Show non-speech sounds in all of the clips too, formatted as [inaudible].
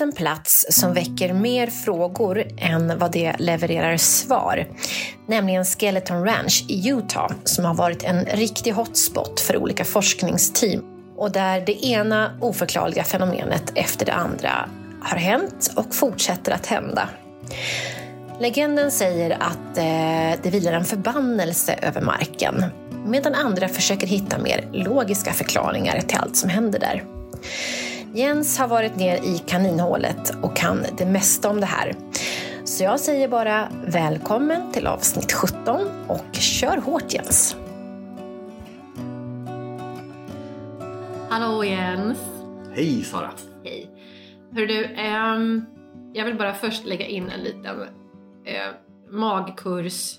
finns en plats som väcker mer frågor än vad det levererar svar. Nämligen Skeleton Ranch i Utah som har varit en riktig hotspot för olika forskningsteam och där det ena oförklarliga fenomenet efter det andra har hänt och fortsätter att hända. Legenden säger att eh, det vilar en förbannelse över marken medan andra försöker hitta mer logiska förklaringar till allt som händer där. Jens har varit ner i kaninhålet och kan det mesta om det här. Så jag säger bara välkommen till avsnitt 17 och kör hårt Jens! Hallå Jens! Hej Sara! Hej! Hör du, ehm, jag vill bara först lägga in en liten eh, magkurs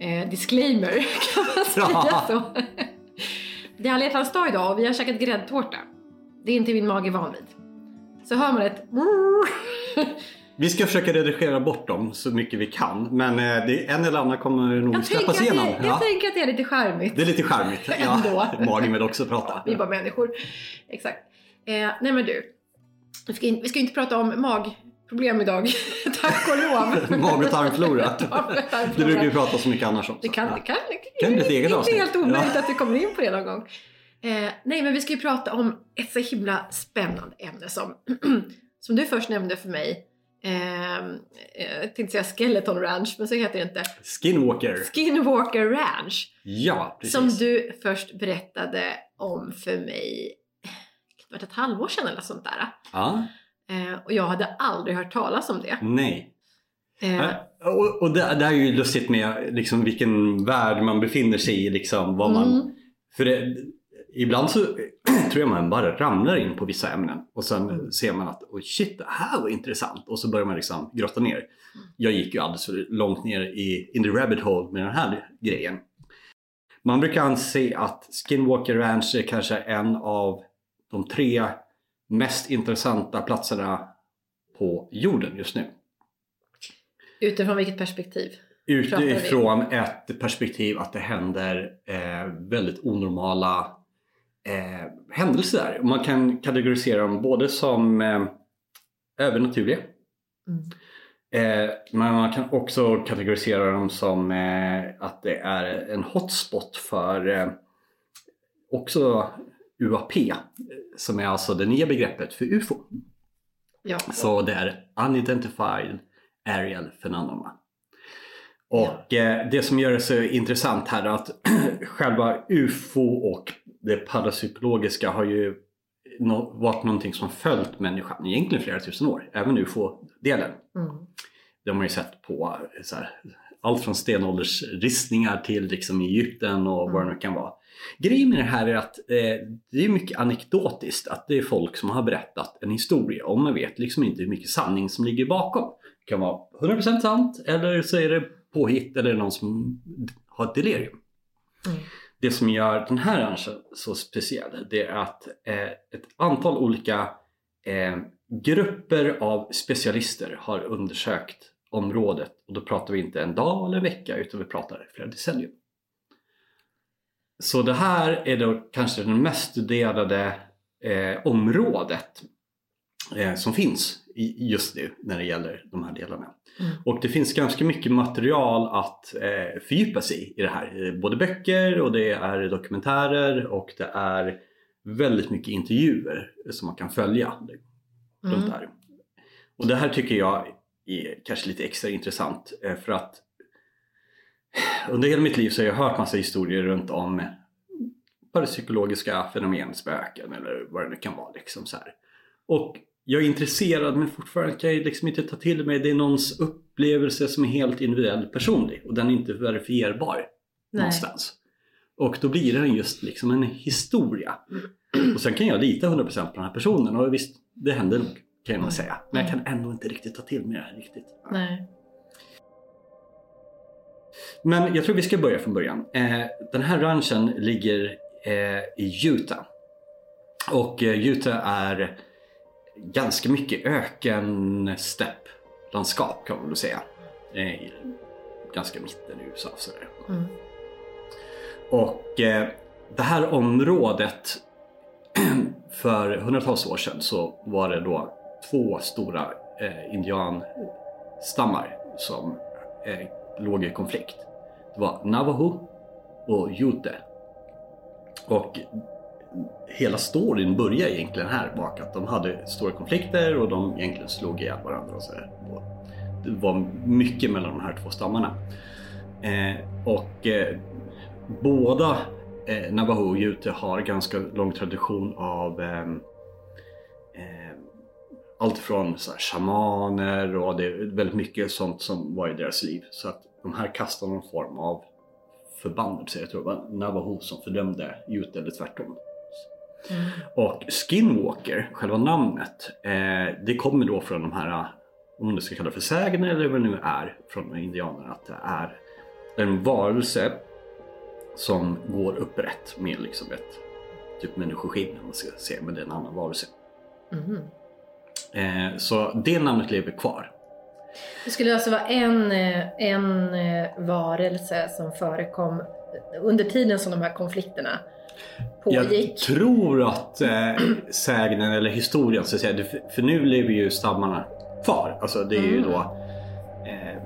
eh, disclaimer, [laughs] kan man säga så? Det är alla hjärtans dag idag och vi har käkat gräddtårta. Det är inte min mage van vid. Så hör man ett [laughs] Vi ska försöka redigera bort dem så mycket vi kan men eh, det, en eller annan kommer nog jag släppas igenom. det, jag tänker att det är lite charmigt. Det är lite charmigt. [laughs] Ändå. Ja, magen vill också prata. Vi är bara människor. Exakt. Eh, nej men du. Vi ska, in, vi ska inte prata om magproblem idag. [laughs] Tack och lov. Mag och tarmflora. Det brukar vi prata så mycket annars om. Det kan, Ja. det kan, Kan bli ett eget inte avsnitt. helt omöjligt Ja. att vi kommer in på det någon gång. Eh, nej, men vi ska ju prata om ett så himla spännande ämne som, [clears throat] som du först nämnde för mig. Eh, eh, jag tänkte säga Skeleton Ranch, men så heter det inte. Skinwalker. Skinwalker Ranch. Ja, precis. Som du först berättade om för mig, det var ett halvår sedan eller sånt där. Ja, Eh, och jag hade aldrig hört talas om det. nej. Eh, Ja, Och, och det, det här är ju lustigt med liksom vilken värld man befinner sig i. Liksom, vad man, Mm. För det, ibland så [clears throat] tror jag man bara ramlar in på vissa ämnen och sen ser man att oh shit, det här var intressant och så börjar man liksom grotta ner. Jag gick ju alldeles för långt ner i in the rabbit hole med den här grejen. Man brukar anse att Skinwalker Ranch är kanske en av de tre mest intressanta platserna på jorden just nu. utifrån vilket perspektiv? Utifrån ett perspektiv att det händer eh, väldigt onormala eh, händelser. Man kan kategorisera dem både som eh, övernaturliga Mm. eh, men man kan också kategorisera dem som eh, att det är en hotspot för eh, också UAP som är alltså det nya begreppet för UFO. Ja. Så det är Unidentified Aerial Phenomena. Och eh, det som gör det så intressant här är att [clears throat] själva UFO och det parapsykologiska har ju varit någonting som följt människan egentligen flera tusen år. Även UFO-delen. Mm. Det har man ju sett på eh, här, allt från stenåldersristningar till liksom Egypten och vad det nu kan vara. Grejen med det här är att eh, det är mycket anekdotiskt att det är folk som har berättat en historia och man vet liksom inte hur mycket sanning som ligger bakom. Det kan vara 100% sant eller så är det påhitt eller någon som har ett delirium. Mm. Det som gör den här ranchen så speciell det är att eh, ett antal olika eh, grupper av specialister har undersökt området och då pratar vi inte en dag eller en vecka utan vi pratar flera decennier. Så det här är då kanske det mest studerade eh, området eh, som finns i, just nu när det gäller de här delarna. Mm. Och det finns ganska mycket material att eh, fördjupa sig i det här. Eh, Både böcker och det är dokumentärer och det är väldigt mycket intervjuer som man kan följa runt Mm. det här. Och det här tycker jag är kanske lite extra intressant eh, för att under hela mitt liv så har jag hört massa historier runt om parapsykologiska fenomen, spöken eller vad det nu kan vara. Liksom så här. Och jag är intresserad men fortfarande kan jag liksom inte ta till mig det är någons upplevelse som är helt individuell personlig och den är inte verifierbar Nej. någonstans. Och då blir den just liksom en historia. Och sen kan jag lita 100% på den här personen och visst, det händer nog kan man säga. Men jag kan ändå inte riktigt ta till mig det här riktigt. Nej. Men jag tror vi ska börja från början. Eh, den här ranchen ligger eh, i Utah. Och eh, Utah är ganska mycket ökenstepplandskap kan man väl säga. Eh, ganska mitten i USA. Sådär. Mm. Och eh, det här området [clears throat] för hundratals år sedan så var det då två stora eh, indianstammar som eh, låg i konflikt. Det var Navajo och Ute. Och hela storyn börjar egentligen här bak att de hade stora konflikter och de egentligen slog ihjäl varandra och så. Och det var mycket mellan de här två stammarna. Eh, och eh, båda eh, Navajo och Jute har ganska lång tradition av eh, eh, allt från så här, shamaner och det är väldigt mycket sånt som var i deras liv. Så att de här kastar någon form av förbannelse. Jag tror det var Navajo som fördömde Jute eller tvärtom. Mm. Och Skinwalker, själva namnet, eh, det kommer då från de här, om man ska kalla det för sägner eller vad det nu är, från indianerna. Att det är en varelse som går upprätt med liksom ett typ människoskinn om man ska se, men det är en annan varelse. Mm. Eh, så det namnet lever kvar. Det skulle alltså vara en, eh, en eh, varelse som förekom under tiden som de här konflikterna pågick? Jag tror att eh, sägnen eller historien, så att säga, för nu lever ju stammarna kvar. Alltså det är ju mm. då eh,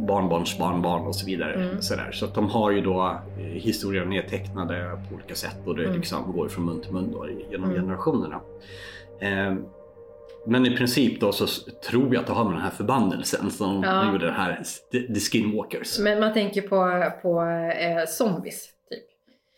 barnbarns barnbarn och så vidare. Mm. Så, så att de har ju då eh, historien nedtecknade på olika sätt och det mm. liksom går från mun till mun då, genom mm. generationerna. Eh, men i princip då så tror jag att det har med den här förbannelsen som ja. gjorde det här, The Skinwalkers. Men man tänker på, på eh, zombies.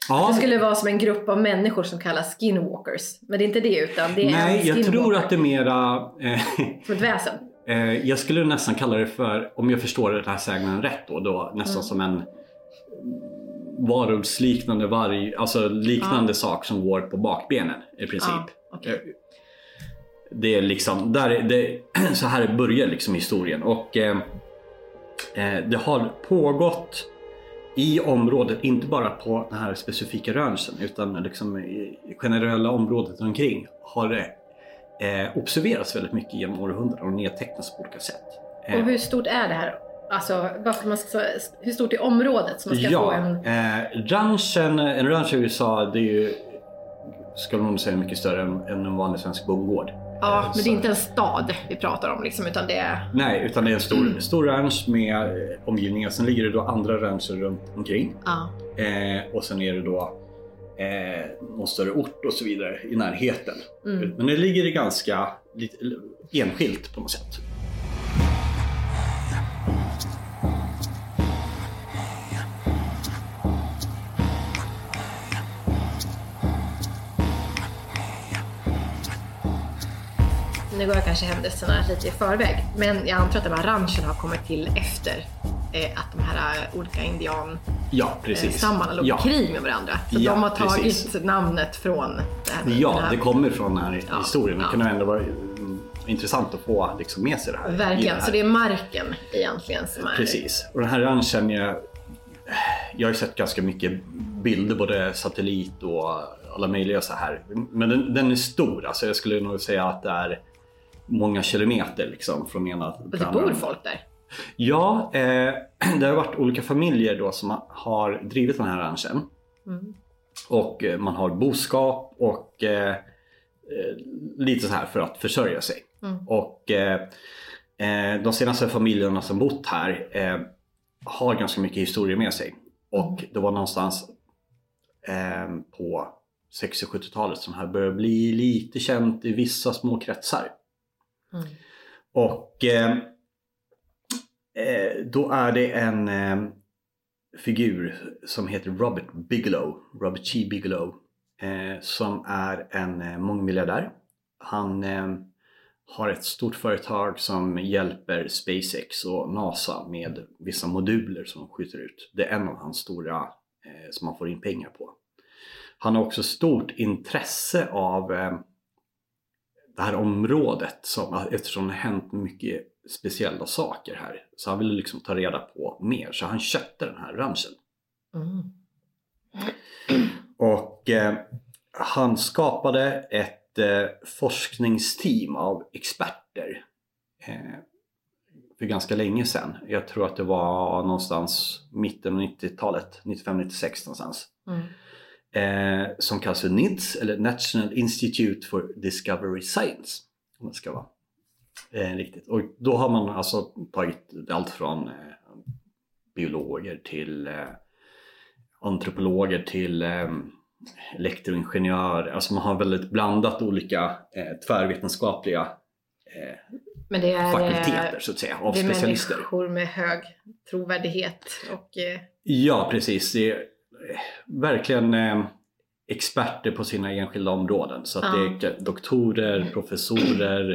Ja. Det skulle vara som en grupp av människor som kallas skinwalkers. Men det är inte det utan det är Nej, en jag tror att det är mera... Eh, som ett väsen? Eh, jag skulle nästan kalla det för, om jag förstår den här sägnen rätt då, då nästan mm. som en varulvsliknande varg, alltså liknande ja. sak som går på bakbenen i princip. Ja, okay. Eh, det är liksom, där, det, [clears throat] så här börjar liksom historien och eh, eh, det har pågått i området, inte bara på den här specifika ranchen utan liksom i generella området omkring har det eh, observerats väldigt mycket genom århundraden och nedtecknats på olika sätt. Eh, och hur stort är det här? Alltså, man ska, hur stort är området? Så man ska ja, få en... eh, ranchen, en ranch i USA det är ju, ska man säga, mycket större än, än en vanlig svensk bondgård. Ja, men det är inte en stad vi pratar om liksom, utan det är... Nej, utan det är en stor, stor ranch med eh, omgivningar. Sen ligger det då andra rancher runt omkring. Ja. Eh, och sen är det då eh, någon större ort och så vidare i närheten. Mm. Men det ligger ganska lite, enskilt på något sätt. Nu går jag kanske händelserna lite i förväg, men jag antar att de här ranchen har kommit till efter eh, att de här eh, olika indian ja, precis. Eh, låg ja. krig med varandra. Så ja, de har tagit precis. namnet från det här. Ja, här. det kommer från den här ja, historien. Det ja. kan ändå vara mm, intressant att få liksom med sig det här. Verkligen, det här. så det är marken egentligen som är... Precis, och den här ranchen, jag, jag har sett ganska mycket bilder, både satellit och alla möjliga så här. Men den, den är stor, alltså jag skulle nog säga att det är många kilometer liksom från ena Och det bor folk där? Ja, eh, [clears throat] det har varit olika familjer då som har drivit den här ranchen. Mm. Och eh, man har boskap och eh, eh, lite så här för att försörja sig. Mm. Och eh, eh, de senaste familjerna som bott här har ganska mycket historia med sig. Och mm. det var någonstans på 60 70-talet som här började bli lite känt i vissa små kretsar. Mm. Och eh, eh, då är det en eh, figur som heter Robert Bigelow, Robert G Bigelow, eh, som är en eh, mångmiljardär. Han eh, har ett stort företag som hjälper SpaceX och NASA med vissa moduler som de skjuter ut. Det är en av hans stora eh, som man får in pengar på. Han har också stort intresse av eh, det här området som, eftersom det har hänt mycket speciella saker här. Så han ville liksom ta reda på mer så han köpte den här ranchen. Mm. Och eh, han skapade ett eh, forskningsteam av experter eh, för ganska länge sedan. Jag tror att det var någonstans mitten av 90-talet, 95-96 någonstans. Mm eh, som kallas för NIDS eller National Institute for Discovery Science. Om det ska vara Eh, riktigt. Och då har man alltså tagit allt från eh, biologer till eh, antropologer till eh, elektroingenjörer. Alltså man har väldigt blandat olika eh, tvärvetenskapliga Men det är, fakulteter så att säga av det är specialister. människor med hög trovärdighet och eh, Ja, precis. Det verkligen eh, experter på sina enskilda områden. Så att Ja. det är doktorer, professorer,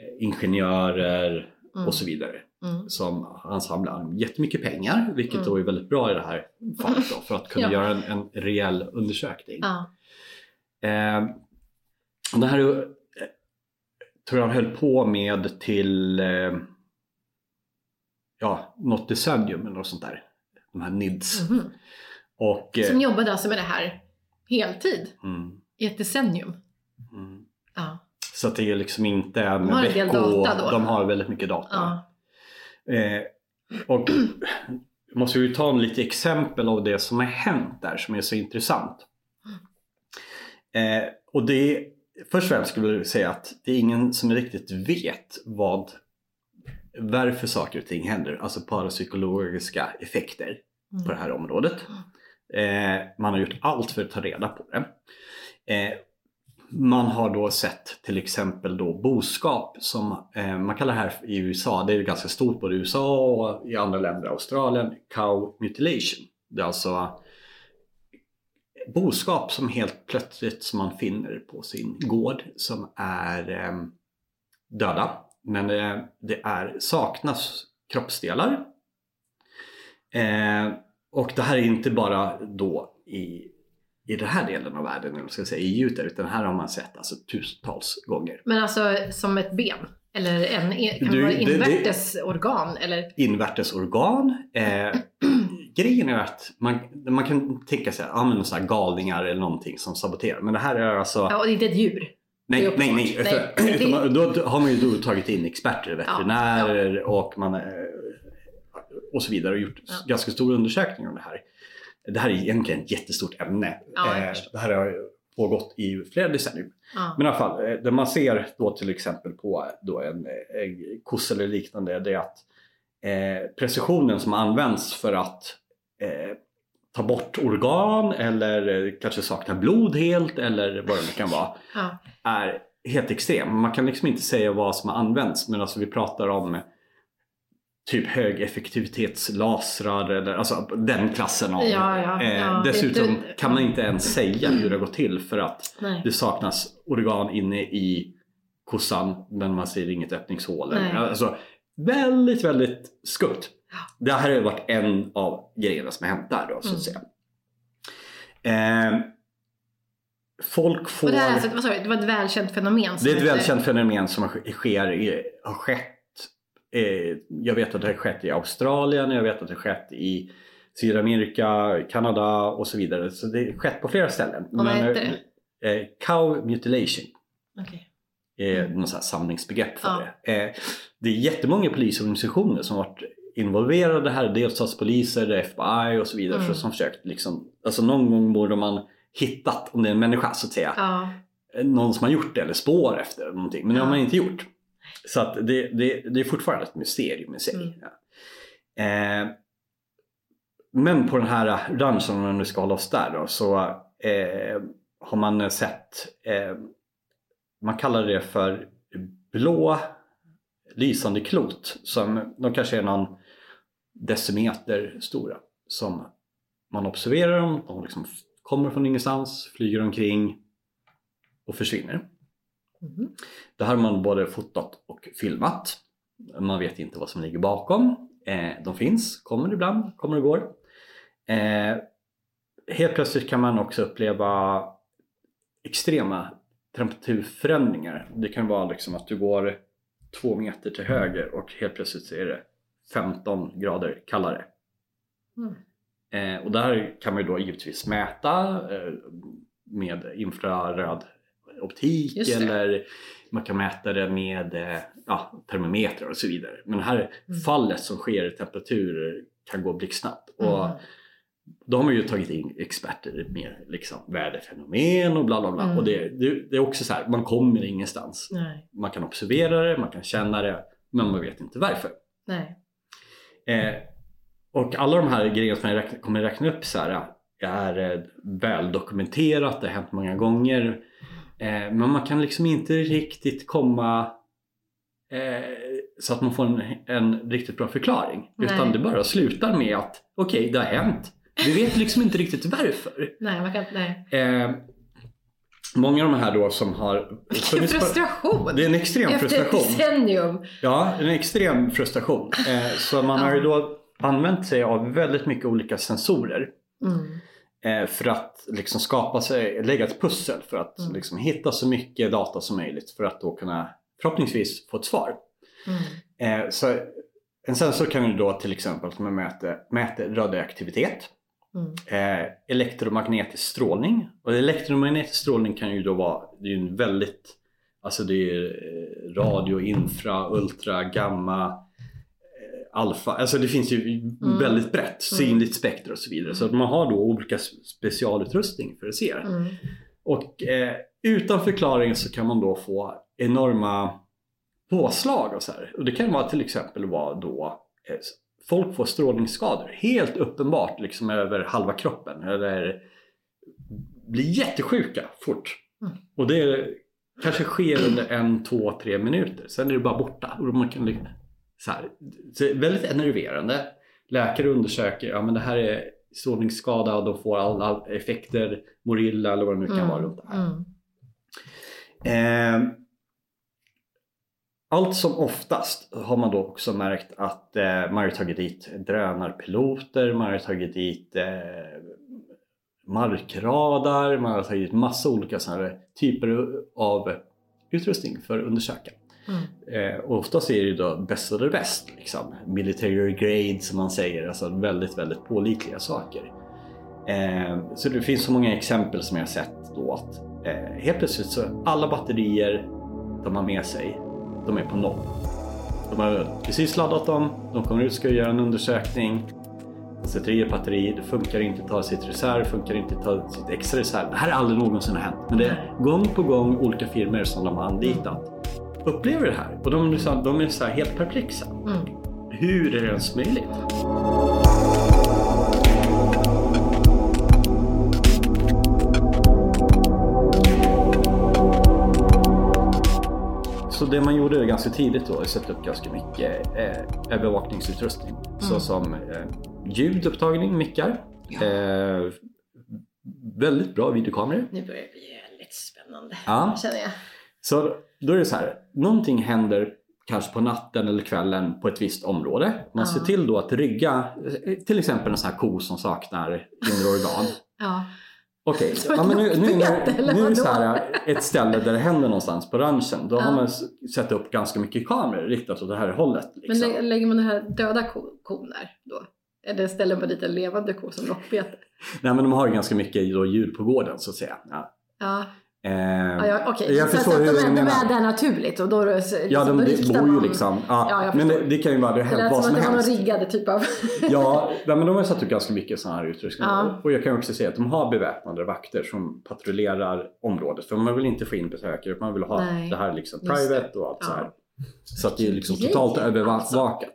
eh, ingenjörer Mm. och så vidare mm. som ensemblar jättemycket pengar, vilket Mm. då är väldigt bra i det här fallet då, för att kunna [laughs] Ja. göra en, en rejäl undersökning. Ja. Eh, det här eh, tror jag han höll på med till eh, ja, något decennium eller något sånt där. De här NIDS. Mhm. Och, eh, Som jobbade alltså med det här heltid mm, i ett decennium. mm. Ja. Så att det är liksom inte en De har en del data då. De har väldigt mycket data. Ja. Eh, och måste vi ta en lite exempel av det som har hänt där som är så intressant. Eh, och det är, först och främst skulle jag säga att det är ingen som riktigt vet vad varför saker och ting händer, alltså parapsykologiska effekter Mm. på det här området. Eh, man har gjort allt för att ta reda på det. Eh, man har då sett till exempel då boskap som eh, man kallar här i USA, det är ganska stort både i USA och i andra länder, Australien, cow mutilation. Det är alltså boskap som helt plötsligt som man finner på sin gård som är eh, döda. Men eh, det är, saknas kroppsdelar. Eh, och det här är inte bara då i, i den här delen av världen, eller ska jag säga, i Utah, utan här har man sett alltså tusentals gånger. Men alltså som ett ben? Eller en, kan Du, det vara det- det- invärtes organ? Eller? invärtes organ. Eh, [clears throat] grejen är att man, man kan tänka sig ja, men sån här galningar eller någonting som saboterar. Men det här är alltså... Ja, och det är inte ett djur. nej, nej, nej. Nej, För, utan då har man ju då tagit in experter, veterinärer och man och så vidare och gjort Ja. ganska stora undersökningar om det här. Det här är egentligen ett jättestort ämne. Ja, Eh, det här har pågått i flera decennier. Ja. Men i alla fall, eh, det man ser då till exempel på då en, en kossa eller liknande, det är att eh, precisionen som används för att eh, ta bort organ eller eh, kanske sakna blod helt eller vad det nu kan vara, Ja. är helt extrem. Man kan liksom inte säga vad som har använts men alltså vi pratar om typ högeffektivitetslasrar eller alltså den klassen av. Ja, ja, eh, ja. dessutom kan man inte ens säga hur det har gått till för att Nej. det saknas organ inne i kossan men man ser inget öppningshål. Alltså, väldigt, väldigt skumt. Det här har varit en av grejerna som har hänt där då så Mm. att säga. Eh, folk får... Och det, här, är alltså, du, det var ett välkänt fenomen? Det är ett välkänt fenomen som sker, i- har skett. Eh, jag vet att det har skett i Australien, jag vet att det har skett i Sydamerika, Kanada och så vidare. Så det har skett på flera ställen. Och vad heter det? Eh, cow mutilation är Mm. något sånt samlingsbegrepp för Ja. det. Eh, det är jättemånga polisorganisationer som har varit involverade här, delstatspoliser, FBI och så vidare, Mm. för, som försökt liksom, alltså någon gång borde man hittat, om det är en människa så att säga, Ja. någon som har gjort det eller spår efter någonting. Men det har Ja. man inte gjort. Så att det, det, det är fortfarande ett mysterium i sig. Mm. Eh, men på den här ranchen, om vi nu ska hålla oss där då, så eh, har man sett, eh, man kallar det för blå lysande klot. Som, de kanske är någon decimeter stora. Som man observerar dem, de liksom kommer från ingenstans, flyger omkring och försvinner. Mhm. Det här har man både fotat och filmat. Man vet inte vad som ligger bakom. Eh, de finns, kommer ibland, kommer och går. Eh, helt plötsligt kan man också uppleva extrema temperaturförändringar. Det kan vara liksom att du går två meter till höger och helt plötsligt så är det 15 grader kallare. Mm. Eh, och där kan man ju då givetvis mäta eh, med infraröd optik eller man kan mäta det med eh, ja, termometrar och så vidare. Men det här Mm. fallet som sker i temperaturer kan gå blixtsnabbt. Och Mm. då har ju tagit in experter med liksom, väderfenomen och bla bla bla. Mm. Och det, det, det är också så här, man kommer ingenstans. Nej. Man kan observera det, man kan känna det, men man vet inte varför. Eh, och alla de här grejerna som jag räkna, kommer räkna upp så här, är eh, väl dokumenterat, det har hänt många gånger. Eh, men man kan liksom inte riktigt komma eh, så att man får en, en riktigt bra förklaring. Nej. Utan det bara slutar med att okej, det har hänt. Vi vet liksom inte riktigt varför. Nej, man kan nej. Eh, många av de här då som har... på- [laughs] Frustration! Det är en extrem Efter ett frustration. decennium. Ja, en extrem frustration. Eh, så man har ju då använt sig av väldigt mycket olika sensorer Mm. Eh, för att liksom skapa sig, lägga ett pussel för att Mm. liksom hitta så mycket data som möjligt för att då kunna förhoppningsvis få ett svar. Mm. Eh, så en sensor kan ju då till exempel man mäter, mäter radioaktivitet, Mm. eh, elektromagnetisk strålning. Och elektromagnetisk strålning kan ju då vara, det är ju en väldigt, alltså det är eh, radio, infra, ultra, gamma, alfa, alltså det finns ju väldigt brett, synligt spektra och så vidare. Så att man har då olika specialutrustning för att se det. Mm. Och eh, utan förklaring så kan man då få enorma påslag och så här. Och det kan vara till exempel vara då eh, folk får strålningsskador helt uppenbart liksom över halva kroppen eller blir jättesjuka fort. Mm. Och det kanske sker under en, två, tre minuter. Sen är det bara borta. Och man kan så här, så väldigt enerverande. Läkare undersöker, ja men det här är strålningsskada och de får alla effekter, morilla eller vad det nu kan vara runt det här. Mm. Eh, allt som oftast har man då också märkt att eh, man har tagit dit drönarpiloter, man har tagit dit eh, markradar, man har tagit dit massa olika sådana typer av utrustning för att undersöka. Mm. Eh, och oftast är det då bäst och det bäst. Liksom. Military grade som man säger, alltså väldigt, väldigt pålitliga saker. Eh, så det finns så många exempel som jag har sett då att eh, helt plötsligt så alla batterier de har med sig, de är på noll. De har precis laddat dem, de kommer ut och ska göra en undersökning. Sätter i ett batteri, det funkar inte att ta sitt reserv, funkar inte att ta sitt extra reserv. Det här har aldrig någonsin hänt. Men det är gång på gång olika firmor som de har anlitat upplever det här. Och de, är liksom, de är så här helt perplexa. Mm. Hur är det ens möjligt? Så det man gjorde ganska tidigt då är att sätta upp ganska mycket eh, övervakningsutrustning. Såsom eh, ljudupptagning, mickar. Eh, väldigt bra videokameror. Nu börjar det bli väldigt spännande. Ja. Känner jag. Så då är det så här, någonting händer kanske på natten eller kvällen på ett visst område. Man ser till då att rygga eh, till exempel en sån här ko som saknar inre organ. [laughs] Ja. Okej, [laughs] ett ja, men nu, nu, nu, nu är det så här, ett ställe där det händer någonstans på ranchen. Då har Ja. man s- satt upp ganska mycket kameror riktat åt det här hållet. Men Liksom. lä- lägger man den här döda ko- kon där då? Eller ställer man dit en levande ko som lockbete? [laughs] Nej men de har ganska mycket då djur på gården så att säga. Ja. Ja, Eh, ja, ja okej. Jag så, förstår så att hur de, du är, de menar. är där naturligt och då, så, Ja, de, de bor ju liksom. Ja, Ja, men det, det kan ju vara det Det hänt lät vad som som att det var någon helst. riggade typ av... [laughs] Ja, nej, men de har satt upp ganska mycket sådana här utrustning. Ja. Och jag kan också säga att de har beväpnade vakter som patrullerar området. För man vill inte få in besökare, man vill ha Nej, det här liksom private och allt Ja. så här. Så att det är liksom totalt övervakat. alltså.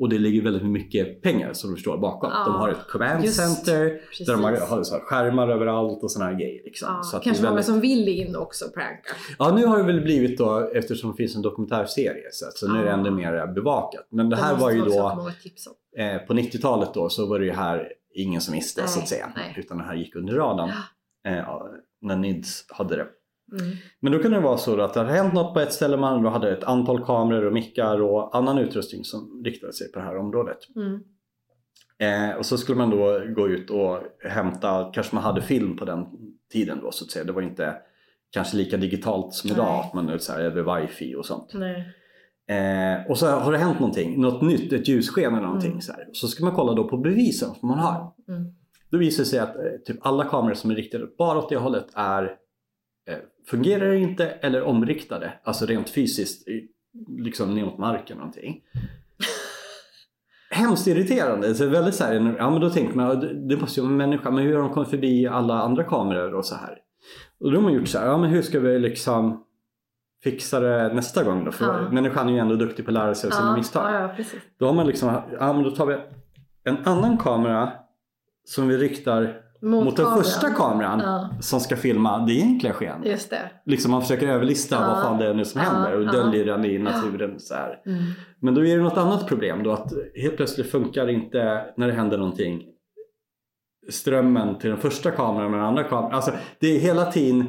Och det ligger väldigt mycket pengar som du förstår bakom. Ja, de har ett command just center Precis. där de har, så skärmar överallt och sådana här grejer. Liksom. ja, så att kanske är många väldigt... som vill in också pranka. Ja, nu har det väl blivit då, eftersom det finns en dokumentärserie, så, att- så nu är det Ja. ännu mer bevakat. Men det Det här var ju då... Eh, på 90-talet då så var det ju här ingen som visste så Nej, att säga. nej. Utan det här gick under radarn eh, ja, när NIDS hade det. Mm. Men då kunde det vara så att det hade hänt något på ett ställe, man då hade ett antal kameror och mickar och annan utrustning som riktade sig på det här området. Mm. Eh, och så skulle man då gå ut och hämta, kanske man hade film på den tiden då så att säga. Det var inte kanske lika digitalt som idag, Nej. att man är så här över wifi och sånt. Eh, och så har det hänt någonting, något nytt, ett ljussken eller någonting. Mm. Så, här. så ska man kolla då på bevisen som man har. Mm. Då visar det sig att eh, typ alla kameror som är riktade bara åt det hållet är fungerar inte eller omriktade, alltså rent fysiskt, liksom ner mot marken någonting. hemskt irriterande. Så väldigt så här, ja men då tänker man, det måste ju vara en människa, men hur har de kommit förbi alla andra kameror och så här? Och då har man gjort så här, ja men hur ska vi liksom fixa det nästa gång då? För Ja. människan är ju ändå duktig på att lära sig av sina misstag. Ja, ja, precis. Då har man liksom, ja men då tar vi en annan kamera som vi riktar Mot, mot den första kameran Ja. som ska filma det egentliga skeendet. Just det. Liksom man försöker överlista Ja. vad fan det är nu som Ja, händer och döljer den i naturen. Så. Mm. Men då är det något annat problem då att helt plötsligt funkar inte när det händer någonting strömmen till den första kameran och den andra kameran. Alltså det är hela tiden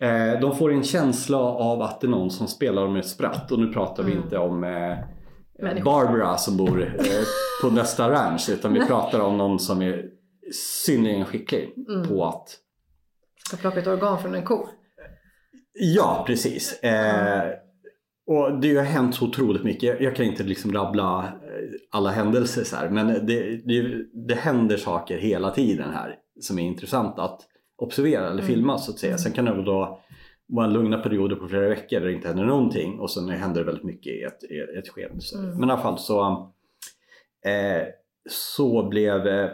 Mm. eh, de får en känsla av att det är någon som spelar med ett spratt och nu pratar vi Mm. inte om eh, Människor. Barbara som bor eh, på nästa ranch utan vi [laughs] pratar om någon som är synnerligen skicklig Mm. på att Ska plocka ett organ från en ko. Ja, precis. Eh, och det har hänt så otroligt mycket. Jag kan inte liksom rabbla eh, alla händelser så här, men det, det, det händer saker hela tiden här som är intressant att observera eller Mm. filma så att säga. Sen kan det då vara lugna perioder på flera veckor där det inte händer någonting och sen händer det väldigt mycket i ett, i ett skede. Mm. Men i alla fall så, eh, så blev eh,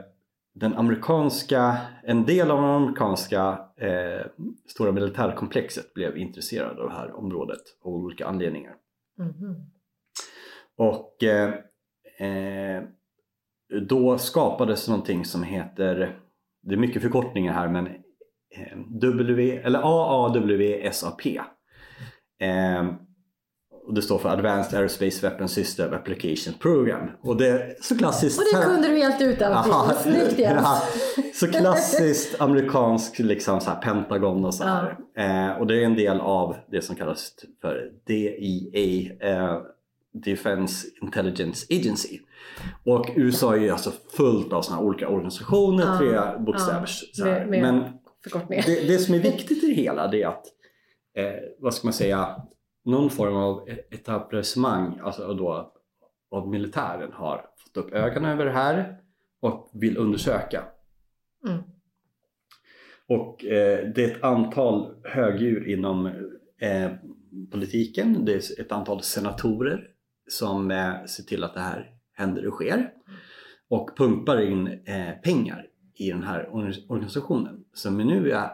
den amerikanska, en del av det amerikanska eh, stora militärkomplexet blev intresserad av det här området av olika anledningar. Mhm. Och eh, eh, då skapades någonting som heter, det är mycket förkortningar här men eh, W, eller AAWSAP. Eh, och det står för Advanced Aerospace Weapon System Application Program. Och det är så klassiskt. Och det kunde du helt utan Aha. Snyggt ja, så klassiskt amerikansk liksom så här Pentagon och så här. Eh, och det är en del av det som kallas för DEA, eh, Defense Intelligence Agency. Och USA är ju alltså fullt av sådana olika organisationer, Ja, tre bokstävers. ja, med- med- Men det, det som är viktigt i det hela det är att, eh, vad ska man säga, någon form av etablissemang, alltså då av militären har fått upp ögonen över det här och vill undersöka. Mm. Och eh, det är ett antal högdjur inom eh, politiken, det är ett antal senatorer som eh, ser till att det här händer och sker och pumpar in eh, pengar i den här or- organisationen som nu är,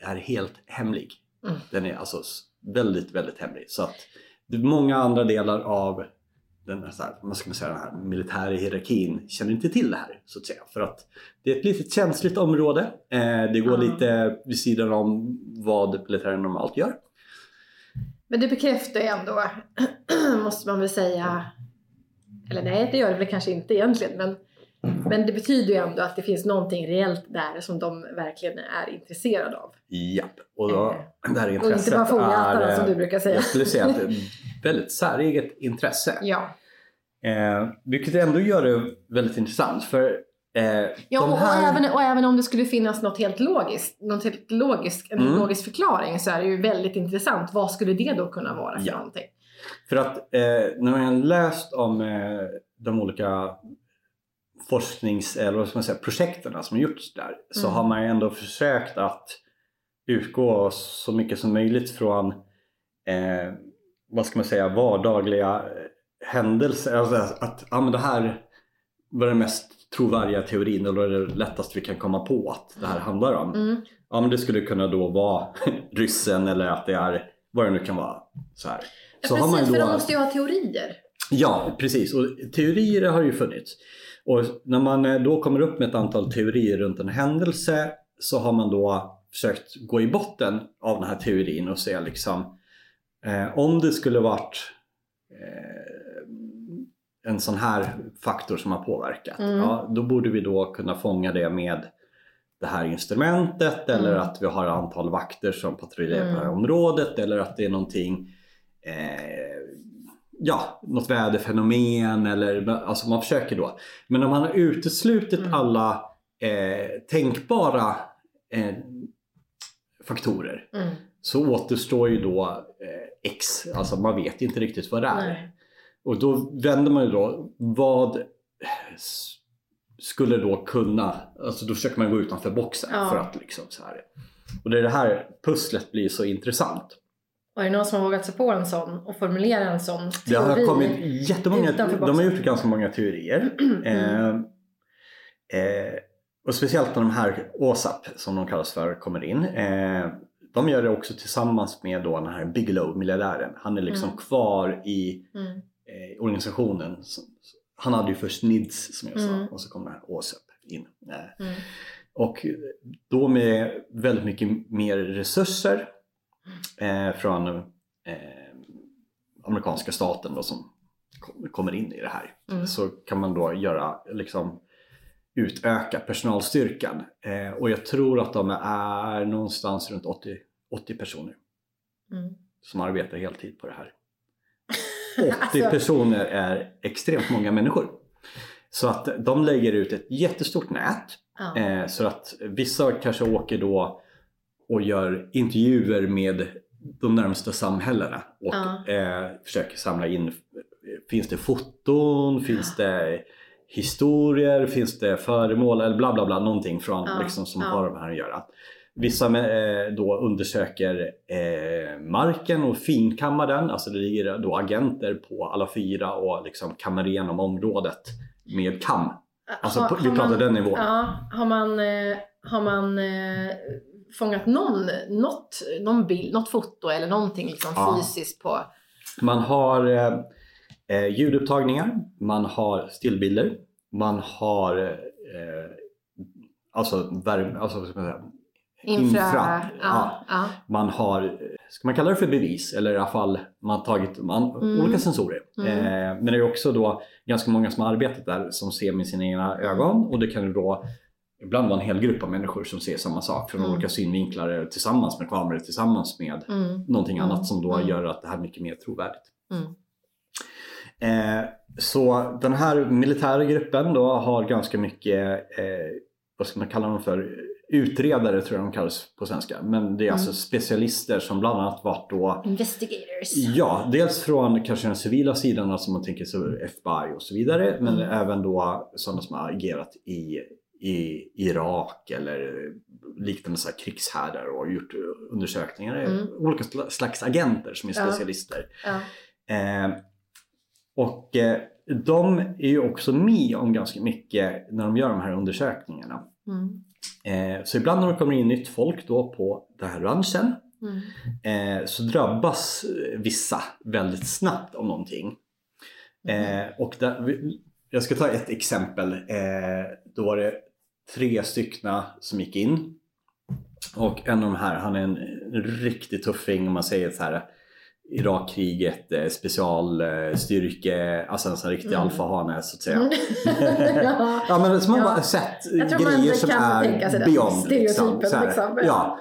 är helt hemlig. Mm. Den är alltså väldigt, väldigt hemlig. Så att många andra delar av den, här, här, ska man säga, den här militära hierarkin känner inte till det här så att säga. För att det är ett litet känsligt område. Eh, det går Ja. lite vid sidan om vad militären normalt gör. Men det bekräftar ju ändå, [clears throat] måste man väl säga, eller nej det gör det väl kanske inte egentligen, men, men det betyder ju ändå att det finns någonting reellt där som de verkligen är intresserade av. Japp, och då, det här Och inte intresset bara fågeljättarna är, som eh, du brukar säga. jag skulle säga att det är ett [laughs] väldigt säreget intresse. Ja, Eh, vilket ändå gör det väldigt intressant för eh, ja och, här... även, och även om det skulle finnas något helt logiskt, något helt logisk, en Mm. logisk förklaring så är det ju väldigt intressant. Vad skulle det då kunna vara för Ja. någonting? För att eh, när man läst om eh, de olika forsknings eller vad ska man säga, projekten som gjorts där så Mm. har man ju ändå försökt att utgå så mycket som möjligt från eh, vad ska man säga, vardagliga eh, händelser. Alltså att ja, men det här var den mest trovärdiga teorin eller det lättaste vi kan komma på att det här handlar om. Mm. Ja men det skulle kunna då vara [laughs] ryssen eller att det är vad det nu kan vara. Så här. Ja, Så har precis, man ju för då- de måste ju ha teorier. Ja, precis. Och teorier har ju funnits. Och när man eh, då kommer upp med ett antal teorier runt en händelse så har man då försökt gå i botten av den här teorin och se liksom eh, om det skulle varit eh, en sån här faktor som har påverkat. Mm. Ja, då borde vi då kunna fånga det med det här instrumentet eller Mm. att vi har antal vakter som patrullerar på det här Mm. området eller att det är någonting eh, ja, något väderfenomen eller alltså man försöker då. Men om man har uteslutit Mm. alla eh, tänkbara eh, faktorer Mm. så återstår ju då eh, X, alltså man vet inte riktigt vad det är. Nej. Och då vänder man ju då, vad skulle då kunna, alltså då försöker man gå utanför boxen Ja. för att liksom så här. Och det är det här pusslet blir så intressant. Och är det någon som har vågat sig på en sån och formulera en sån teori? Det har kommit jättemånga, de har gjort ganska många teorier. Eh, eh, och speciellt när de här OSAP som de kallas för kommer in. Eh, de gör det också tillsammans med då den här Bigelow, miljardären. Han är liksom Mm. kvar i Mm. eh, organisationen. Han hade ju först NIDS som jag sa Mm. och så kom den här OSAP in. Eh, Mm. och då med väldigt mycket mer resurser eh, från eh, amerikanska staten då, som kom- kommer in i det här. Mm. Så kan man då göra, liksom, utöka personalstyrkan. Eh, och jag tror att de är någonstans runt 80, 80 personer Mm. som arbetar heltid på det här. [laughs] 80 Alltså- personer är extremt många människor. Så att de lägger ut ett jättestort nät Ja. Eh, så att vissa kanske åker då och gör intervjuer med de närmsta samhällena och Ja. eh, försöker samla in, finns det foton, finns det historier, finns det föremål eller bla bla bla, någonting från, Ja. liksom, som har med det här att göra. Vissa eh, då undersöker eh, marken och finkammar den, alltså det ligger då agenter på alla fyra och liksom kammar igenom området med kam. Alltså Har- på, vi pratar man- den nivån. Ja, har man, eh, har man eh, fångat någon, något, någon bild, något foto eller någonting liksom Ja. fysiskt på... Man har eh, eh, ljudupptagningar, man har stillbilder, man har eh, alltså värme, alltså vad ska man säga? Infra... Infra, Ja, ja. Man har, ska man kalla det för bevis eller i alla fall man har tagit man, Mm. olika sensorer. Mm. Eh, men det är också då ganska många som har arbetat där som ser med sina egna ögon och det kan då ibland vara en hel grupp av människor som ser samma sak från Mm. olika synvinklar tillsammans med kameror tillsammans med Mm. någonting Mm. annat som då Mm. gör att det här är mycket mer trovärdigt. Mm. Eh, så den här militära gruppen då har ganska mycket, eh, vad ska man kalla dem för, utredare tror jag de kallas på svenska. Men det är Mm. alltså specialister som bland annat varit då Investigators. Ja, dels från kanske den civila sidan, alltså man tänker så FBI och så vidare, men Mm. även då sådana som har agerat i, i Irak eller liknande så här krigshärdar och gjort undersökningar. Mm. Olika sl- slags agenter som är Ja. specialister. Ja. Eh, och eh, de är ju också med om ganska mycket när de gör de här undersökningarna. Mm. Eh, så ibland när det kommer in nytt folk då på den här ranchen Mm. så drabbas vissa väldigt snabbt av någonting. Mm. Och där, jag ska ta ett exempel. Då var det tre styckna som gick in. Och en av de här, han är en, riktig tuffing om man säger så här. Irakkriget, eh, specialstyrke, alltså en sån riktig Mm. alfahane så att säga. Mm. [laughs] ja. Ja men som man Ja. bara sett grejer som är beyond. stereotypen, så här, liksom. Ja,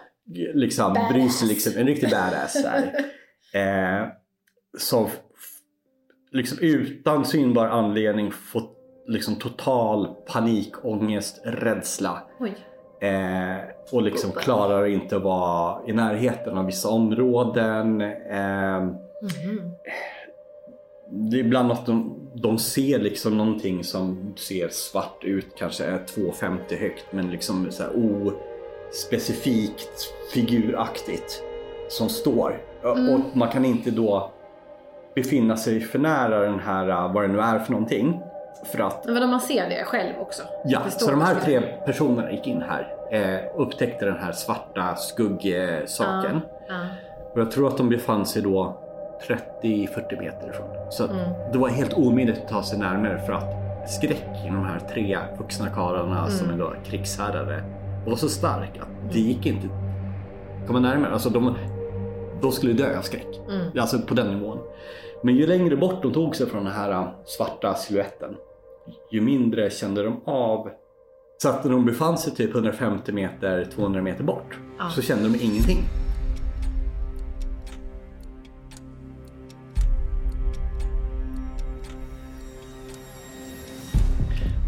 liksom Badass. bryr sig liksom, en riktig badass. Så. [laughs] Eh, som liksom utan synbar anledning fått liksom total panikångest, rädsla. Eh, och liksom klarar inte att vara i närheten av vissa områden. Eh, Mhm. det är ibland att de, de ser liksom någonting som ser svart ut, kanske är 2,50 högt men liksom så här ospecifikt figuraktigt som står. Mm. Och man kan inte då befinna sig för nära den här, vad det nu är för någonting. För att, Men man ser det själv också? ja, så de här tre personerna gick in här, eh, upptäckte den här svarta skuggsaken. Ja. Och jag tror att de befann sig då 30-40 meter ifrån. Så Mm. det var helt omöjligt att ta sig närmare för att skräck i de här tre vuxna karlarna Mm. som är då krigshärdare var så stark att det gick inte att komma närmare. Alltså de, de skulle dö av skräck. Mm. Alltså på den nivån. Men ju längre bort de tog sig från den här äh, svarta siluetten ju mindre kände de av så att när de befann sig typ 150 meter, 200 meter bort Ja. så kände de ingenting.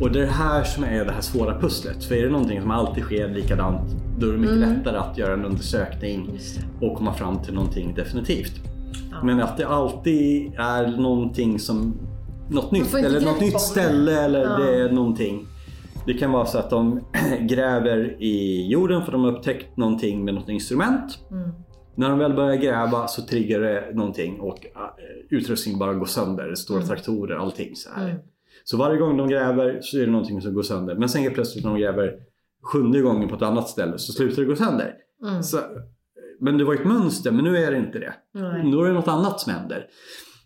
Och det är det här som är det här svåra pusslet. För är det någonting som alltid sker likadant då är det mycket Mm. lättare att göra en undersökning och komma fram till någonting definitivt. Men att det alltid är någonting som något nytt eller något nytt det. ställe eller Ja. det är någonting. Det kan vara så att de [clears throat] gräver i jorden för de har upptäckt någonting med något instrument. Mm. När de väl börjar gräva så triggar det någonting och uh, utrustningen bara går sönder. Stora Mm. traktorer, allting så här. Mm. Så varje gång de gräver så är det någonting som går sönder. Men sen helt plötsligt när de gräver sjunde gången på ett annat ställe så slutar det gå sönder. Mm. Så, men det var ett mönster, men nu är det inte det. Nej. Då är det något annat som händer.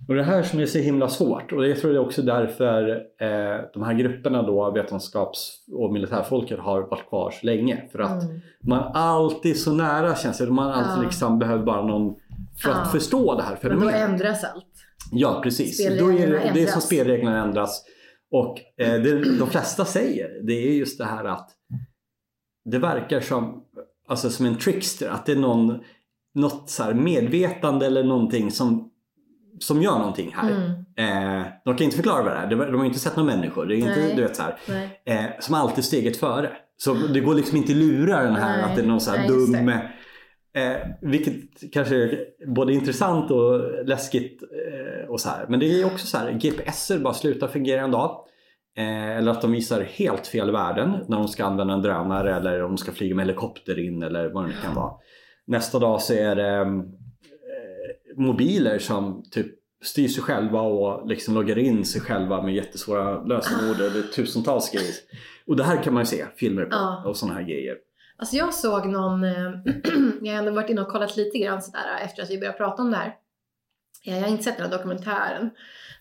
Och det här som är så himla svårt och jag tror det är också därför eh, de här grupperna då, vetenskaps och militärfolket har varit kvar så länge. För att Mm. man är alltid så nära känns det. Man alltid Ja. liksom behöver bara någon för att Ja. förstå det här Men då fenomenet. ändras allt. Ja precis. Då är det, det är så spelreglerna ändras. Och eh, det de flesta säger det är just det här att det verkar som, alltså som en trickster. Att det är någon, något så medvetande eller någonting som, som gör någonting här. Mm. Eh, de kan inte förklara vad det är. De, de har inte sett några människor. Det är inte, Nej. du vet, så här, eh, som alltid steget före. Så det går liksom inte att lura den här Nej. att det är någon så här Nej, dum Eh, vilket kanske är både intressant och läskigt eh, och så här. Men det är också så här, GPSer bara slutar fungera en dag. Eh, eller att de visar helt fel värden när de ska använda en drönare eller om de ska flyga med helikopter in eller vad det nu kan vara. Nästa dag så är det eh, mobiler som typ styr sig själva och liksom loggar in sig själva med jättesvåra lösenord eller tusentals grejer. Och det här kan man ju se filmer på Ja. och sådana här grejer. Alltså jag såg någon, eh, [clears throat] jag har ändå varit inne och kollat lite grann sådär efter att vi började prata om det här. Jag har inte sett den här dokumentären.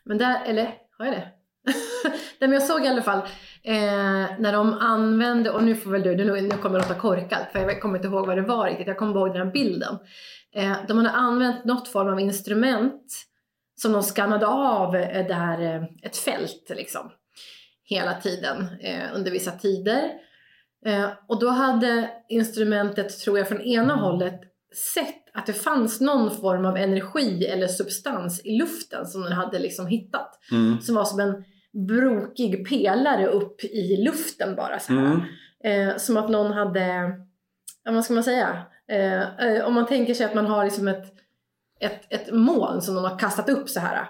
Men där, eller har jag det? [laughs] Nej men jag såg i alla fall eh, när de använde, och nu får väl du, nu, nu kommer jag låta korkad för jag kommer inte ihåg vad det var riktigt, jag kommer ihåg den här bilden. Eh, de hade använt något form av instrument som de skannade av eh, där, eh, ett fält liksom. Hela tiden, eh, under vissa tider. Eh, och då hade instrumentet, tror jag, från ena hållet sett att det fanns någon form av energi eller substans i luften som den hade liksom hittat. Mm. Som var som en brokig pelare upp i luften bara så. Mm. Eh, som att någon hade, ja, vad ska man säga? Eh, eh, om man tänker sig att man har liksom ett, ett, ett moln som de har kastat upp så här.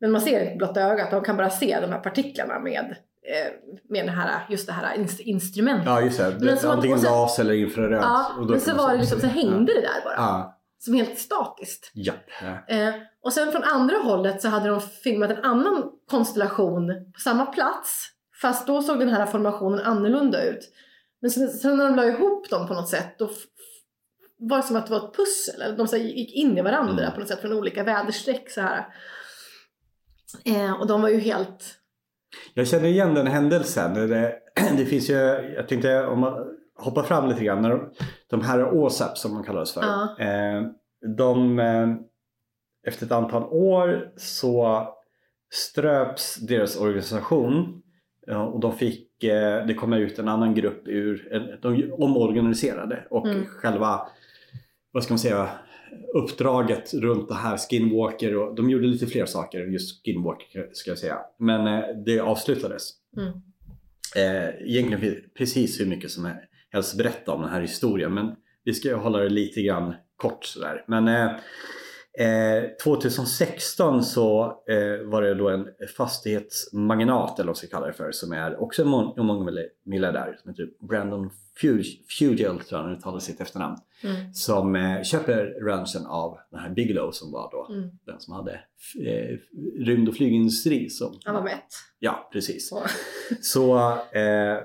Men man ser inte blotta ögat, de kan bara se de här partiklarna med, eh, med det här, just det här ins- instrumentet. Ja just det, Men antingen sen- gas eller infrarött. Ja, Och då men så var det liksom, så hängde det där bara. Ja, Som helt statiskt. ja. Eh, och sen från andra hållet så hade de filmat en annan konstellation på samma plats. Fast då såg den här formationen annorlunda ut. Men sen, sen när de la ihop dem på något sätt då var det som att det var ett pussel. Eller de så gick in i varandra Mm. på något sätt från olika väderstreck så här. Eh, och de var ju helt... Jag känner igen den händelsen. Det, [clears throat] det finns ju, jag tänkte om man hoppar fram lite grann. När de, de här OSAP som man kallas för. Eh, de, eh, efter ett antal år så ströps deras organisation. Ja, och de fick, eh, det kom ut en annan grupp ur, de omorganiserade och Mm. själva, vad ska man säga, uppdraget runt det här Skinwalker och de gjorde lite fler saker just Skinwalker ska jag säga. Men eh, det avslutades. Mm. Eh, egentligen precis hur mycket som helst berätta om den här historien men vi ska ju hålla det lite grann kort sådär. Men eh, eh, 2016 så eh, var det då en fastighetsmagnat eller vad ska jag kalla det för som är också en mång- en mångmiljardär som heter Brandon Fugel, Fugel tror jag han uttalar sitt efternamn. Mm. Som eh, köper ranchen av den här Bigelow som var då Mm. den som hade eh, rymd och flygindustri. Som, Han var mätt. Ja, precis. Så. Så eh,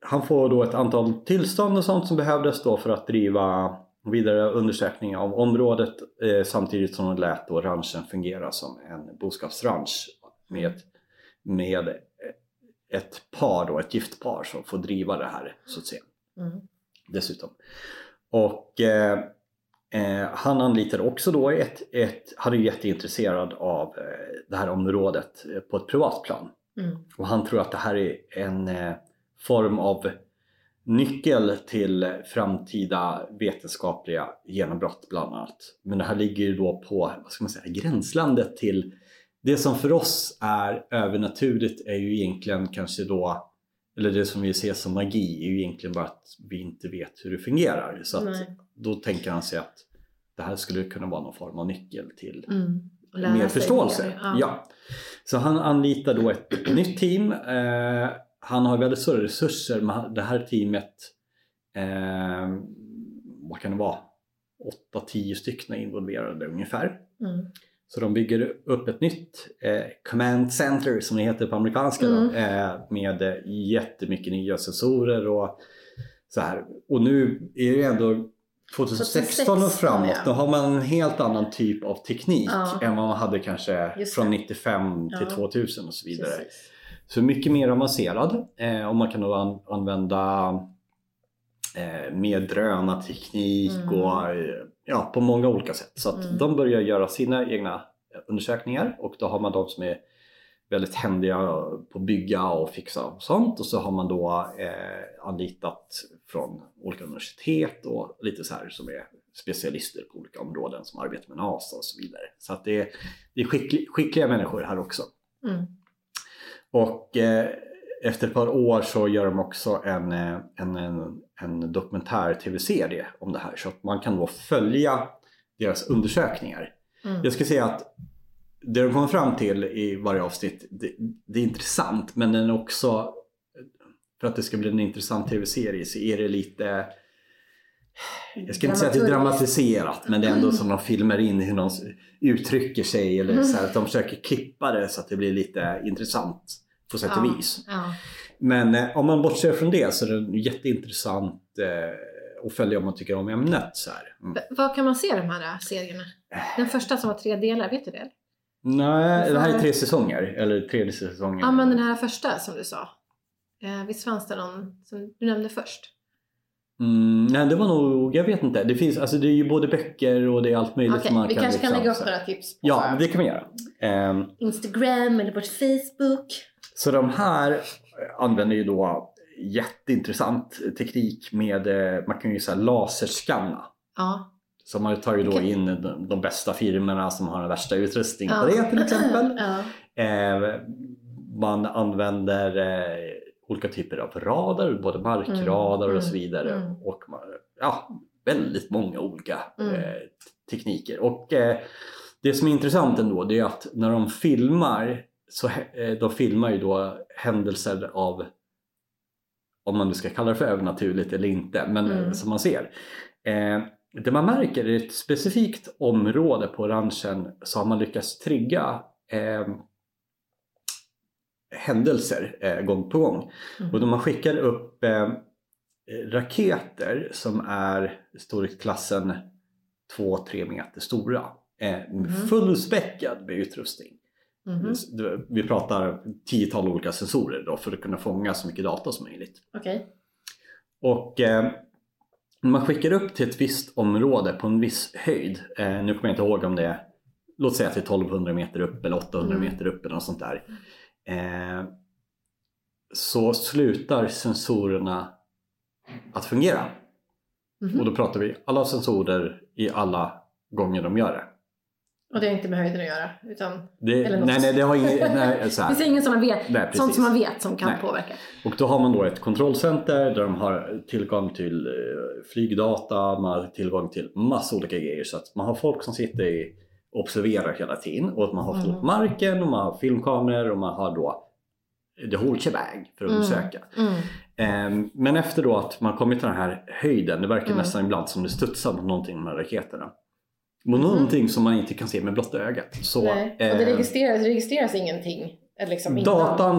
han får då ett antal tillstånd och sånt som behövdes då för att driva vidare undersökningar av området eh, samtidigt som de lät då ranchen fungera som en boskapsranch med, med ett par då, ett gift par som får driva det här så att säga Mm. dessutom. Och eh, eh, han anlitade också då ett, ett, han är jätteintresserad av eh, det här området eh, på ett privat plan. Mm. Och han tror att det här är en form av nyckel till framtida vetenskapliga genombrott bland annat. Men det här ligger ju då på, vad ska man säga, gränslandet till det som för oss är övernaturligt är ju egentligen kanske då, eller det som vi ser som magi är ju egentligen bara att vi inte vet hur det fungerar. Så då tänker han sig att det här skulle kunna vara någon form av nyckel till Mm. Mer förståelse. mer, Ja. Så han anlitar då ett nytt team. Eh, han har väldigt stora resurser men det här teamet, eh, vad kan det vara? 8-10 stycken involverade ungefär. Mm. Så de bygger upp ett nytt eh, command center som det heter på amerikanska då, Mm. eh, med eh, jättemycket nya sensorer och så här. Och nu är det ändå 2016 och 2016, framåt. Då har man en helt annan typ av teknik Ja. än vad man hade kanske från det. 95 till Ja. 2000 och så vidare. Precis. Så mycket mer avancerad eh, och man kan då an- använda eh, mer drönarteknik Mm. och eh, ja, på många olika sätt. Så att Mm. de börjar göra sina egna eh, undersökningar och då har man de som är väldigt händiga på att bygga och fixa och sånt och så har man då eh, anlitat från olika universitet och lite så här som är specialister på olika områden som arbetar med NASA och så vidare. Så att det är, det är skickli, skickliga människor här också. Mm. Och eh, efter ett par år så gör de också en, eh, en, en, en dokumentär-tv-serie om det här. Så att man kan då följa deras undersökningar. Mm. Jag ska säga att det de kommer fram till i varje avsnitt, det, det är intressant men den är också, för att det ska bli en intressant tv-serie så är det lite jag ska inte säga att det är dramatiserat men det är ändå som de filmar in hur någon uttrycker sig eller så här, att de försöker klippa det så att det blir lite intressant på sätt och Ja, vis. Ja. Men eh, om man bortser från det så är det jätteintressant eh, att följa om man tycker om ämnet. Så här. Mm. Var kan man se de här äh, serierna? Den första som var tre delar, vet du det? Nej, det här är tre säsonger. Eller tredje säsongen. Ja, men den här första som du sa. Eh, visst fanns det någon som du nämnde först? Mm, nej, det var nog, jag vet inte. Det, finns, alltså, det är ju både böcker och det är allt möjligt. Som man vi kanske kan liksom, lägga upp några tips på Ja, det kan vi göra. Ehm, Instagram eller på Facebook. så de här använder ju då jätteintressant teknik med, eh, man kan ju säga laserskanna. Ja. Så man tar ju då Okej. in de, de bästa firmorna som har den värsta utrustningen ja. på det till exempel. [laughs] ja. Eh, man använder eh, olika typer av radar, både markradar Mm, och så vidare. mm. Och ja, väldigt många olika Mm. eh, tekniker. Och eh, det som är intressant ändå det är att när de filmar så eh, de filmar ju då händelser av om man nu ska kalla det för övernaturligt eller inte, men Mm. eh, som man ser. Eh, det man märker är ett specifikt område på ranchen så har man lyckats trigga eh, händelser eh, gång på gång. Mm. Och då man skickar upp eh, raketer som är storleksklassen 2-3 meter stora. Eh, Mhm. Fullspäckad med utrustning. Mhm. Vi pratar tiotal olika sensorer då för att kunna fånga så mycket data som möjligt. Okej. Och eh, man skickar upp till ett visst område på en viss höjd. Eh, nu kommer jag inte ihåg om det är, låt säga att det är 1200 meter upp eller 800 Mm. meter upp eller något sånt där. Eh, så slutar sensorerna att fungera. Mhm. Och då pratar vi alla sensorer i alla gånger de gör det. Och det har inte med höjden att göra? Utan det Eller något. nej, nej, det har inget... [laughs] Nej, så det här. finns ingen som man vet, Nej, sånt som man vet som kan Nej. påverka. Och då har man då ett kontrollcenter där de har tillgång till eh, flygdata, man har tillgång till massa olika grejer. Så att man har folk som sitter i, observerar hela tiden och att man har Mm. på marken och man har filmkameror och man har då the whole shebang för att Mm. undersöka. Mm. Ehm, Men efter då att man kommit till den här höjden, det verkar Mm. nästan ibland som det studsar mot någonting med de här raketerna. Och Mm. någonting som man inte kan se med blotta ögat. Så, Nej. Och det eh, registreras, det registreras ingenting? Eller Liksom innan. datan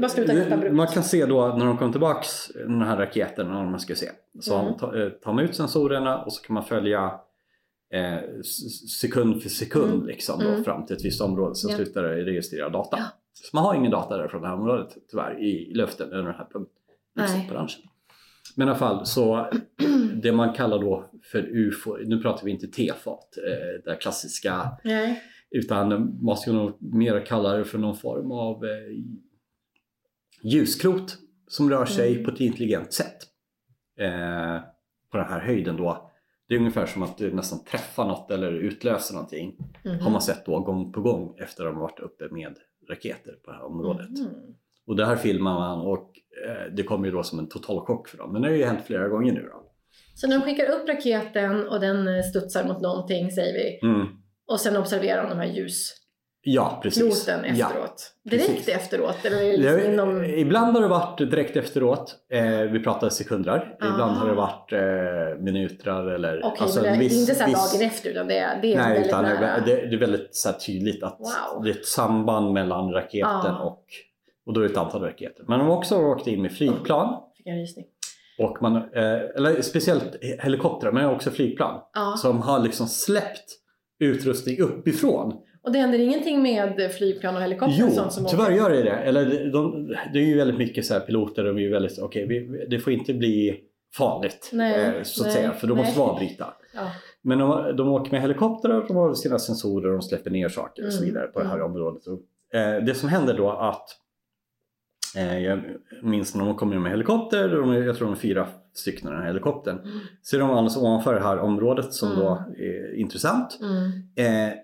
bara slutar abrupt? man kan se då när de kommer tillbaks, den här raketen, när man ska se. Så Mm. eh, tar man ut sensorerna och så kan man följa eh, sekund för sekund Mm. liksom, då, Mm. fram till ett visst område. Sen Ja. slutar det registrera data. Ja. Så man har ingen data där från det här området tyvärr i luften eller den här ranchen. Men i alla fall så [clears throat] det man kallar då för UFO, nu pratar vi inte tefat, eh, det klassiska Nej. utan man ska nog mer kalla det för någon form av eh, ljuskrot som rör sig Mm. på ett intelligent sätt. Eh, på den här höjden då. Det är ungefär som att du nästan träffar något eller utlöser någonting. Mhm. Har man sett då gång på gång efter att de har varit uppe med raketer på det här området. Mhm. Och det här filmar man och eh, det kommer ju då som en total chock för dem. Men det har ju hänt flera gånger nu då. Så de skickar upp raketen och den studsar mot någonting säger vi. Mm. Och sen observerar de de här ljus. Ja, precis. piloten Ja. efteråt? Direkt precis. efteråt? Eller liksom Ja, inom... Ibland har det varit direkt efteråt. Eh, vi pratar sekunder. Ibland Ah. har det varit eh, minuter eller... Okej, alltså, men det är viss- inte så viss- dagen efter utan det är, det är Nej, väldigt utan nära. är- det, det är väldigt så tydligt att Wow. det är ett samband mellan raketen Ah. och... Och då är det ett antal raketer. Men de har också åkt in med flygplan. Fick en rysning. Och man, eh, eller speciellt helikoptrar, men också flygplan. Ja. Som har liksom släppt utrustning uppifrån. Och det händer ingenting med flygplan och helikopter Jo, och sånt som tyvärr gör det det. Eller de, de, det är ju väldigt mycket så här piloter, de är ju väldigt okej, vi det får inte bli farligt. Nej, eh, så att nej, säga, för då måste vi avbryta. [laughs] Ja. Men de, de åker med helikoptrar, de har sina sensorer, de släpper ner saker och så Mm, vidare på det här mm. området. Och, eh, det som händer då att eh, jag minns när de kommer med helikopter, de jag tror de är fyra stycken i den här helikoptern. Mm. Så är de alldeles ovanför det här området som Mm. då är intressant. Mm. Eh,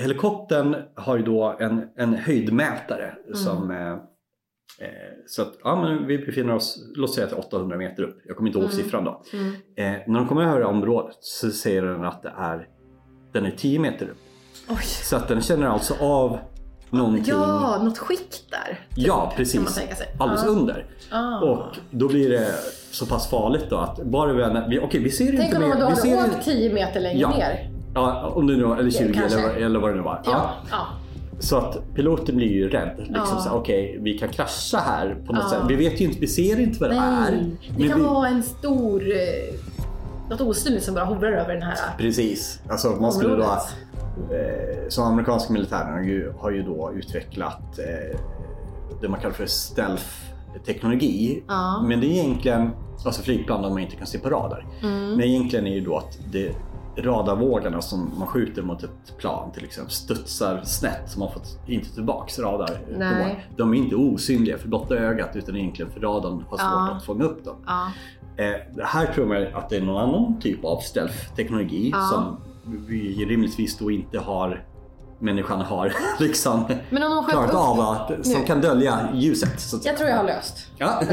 helikoptern har ju då en, en höjdmätare Mm. som eh, eh, så att ja, men vi befinner oss, låt säga att det är 800 meter upp. Jag kommer inte ihåg Mm. siffran då. Mm. Eh, när de kommer över området så säger den att det är den är 10 meter upp. Oj. Så att den känner alltså av någonting. Ja, något skikt där. Ja, Kan man precis. Alldeles ja. under. Ah. Och då blir det så pass farligt då att bara vi, okej vi ser Tänk inte om mer. man då vi ser hade åkt 10 meter längre Ja. ner. Ja, om det nu var, eller 20 kanske. eller, eller vad det nu var. Ja. ja. Så att piloten blir ju rädd. Liksom Ja. Okej, vi kan krascha här på något Ja. sätt. Vi vet ju inte, vi ser inte vad det är. Nej, det men kan vi, vara en stor... eh, Något osynligt som bara hovrar över den här Precis. Alltså man skulle då, området. eh, som amerikanska militären har ju, ju då utvecklat eh, det man kallar för stealth-teknologi. Ja. Men det är egentligen, alltså flygplan där man inte kan se på radar. Mm. Men egentligen är det då att det radarvågorna som man skjuter mot ett plan till exempel studsar snett så man får inte tillbaks radar. Nej. De är inte osynliga för blotta ögat utan egentligen för radarn har svårt Ja. att fånga upp dem. Ja. Eh, här tror man att det är någon annan typ av stealth-teknologi Ja. som vi rimligtvis då inte har människan har [laughs] liksom Men om klarat upp... av att, som Nu. kan dölja ljuset. Så. Jag tror jag har löst. Ja. [laughs]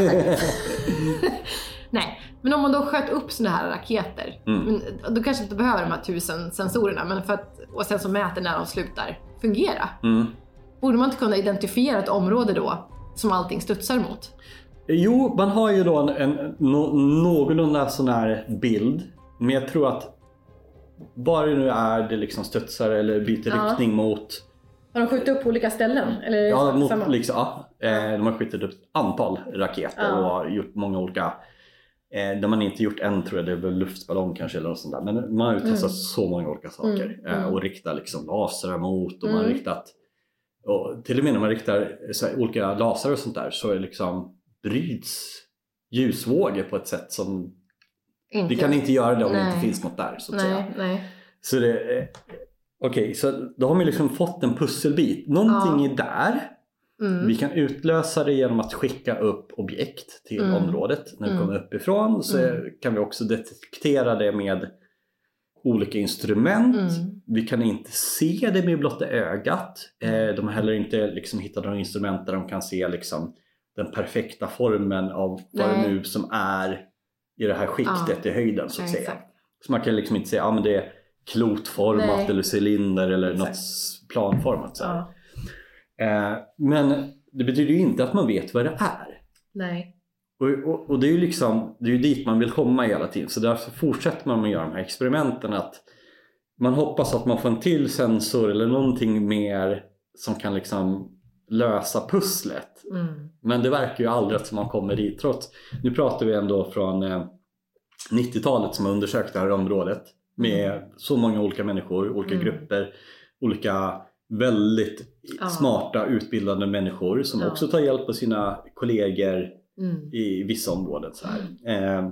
Nej, men om man då sköt upp såna här raketer, Mm. då kanske inte behöver de här tusen sensorerna, men för att, och sen så mäter när de slutar fungera. mm. Borde man inte kunna identifiera ett område då som allting studsar mot? Jo, man har ju då en, en nå- någorlunda sån här bild. Men jag tror att bara det nu är det liksom studsar eller byter Ja. riktning mot, Har de skjutit upp på olika ställen? Eller ja, mot liksom, ja, eh, de har skjutit upp ett antal raketer Ja. och gjort många olika eh, där man inte gjort en tror jag, det är väl luftballong kanske eller något sånt där. Men man har ju testat Mm. så många olika saker Mm, eh, mm. och riktat liksom lasrar mot och man har Mm. riktat och till och med när man riktar här, olika lasrar och sånt där så är det liksom bryts ljusvågor på ett sätt som Inte. det kan inte göra det om det Nej. inte finns något där så att säga. Nej, nej. Så det, eh, Okej, så då har man liksom fått en pusselbit. Någonting Ja. är där. Mm. Vi kan utlösa det genom att skicka upp objekt till Mm. området. När det Mm. kommer uppifrån så Mm. kan vi också detektera det med olika instrument. Mm. Vi kan inte se det med blotta ögat. Eh, de har heller inte liksom hittat några instrument där de kan se liksom den perfekta formen av vad det nu som är i det här skiktet i höjden så att Ja, säga. exakt. Så man kan liksom inte säga att ah, men det är klotformat Nej. eller cylinder eller Exakt. något planformat. Så. Ja. Men det betyder ju inte att man vet vad det är. Nej. Och, och, och det är ju liksom, det är ju dit man vill komma hela tiden. Så därför fortsätter man med att göra de här experimenten. Att man hoppas att man får en till sensor eller någonting mer som kan liksom lösa pusslet. Mm. Men det verkar ju aldrig att man kommer dit trots. Nu pratar vi ändå från eh, 90-talet som har undersökt det här området med så många olika människor, olika Mm. grupper, olika väldigt Ja. smarta utbildade människor som Ja. också tar hjälp av sina kollegor Mm. i vissa områden. Så, här. Eh,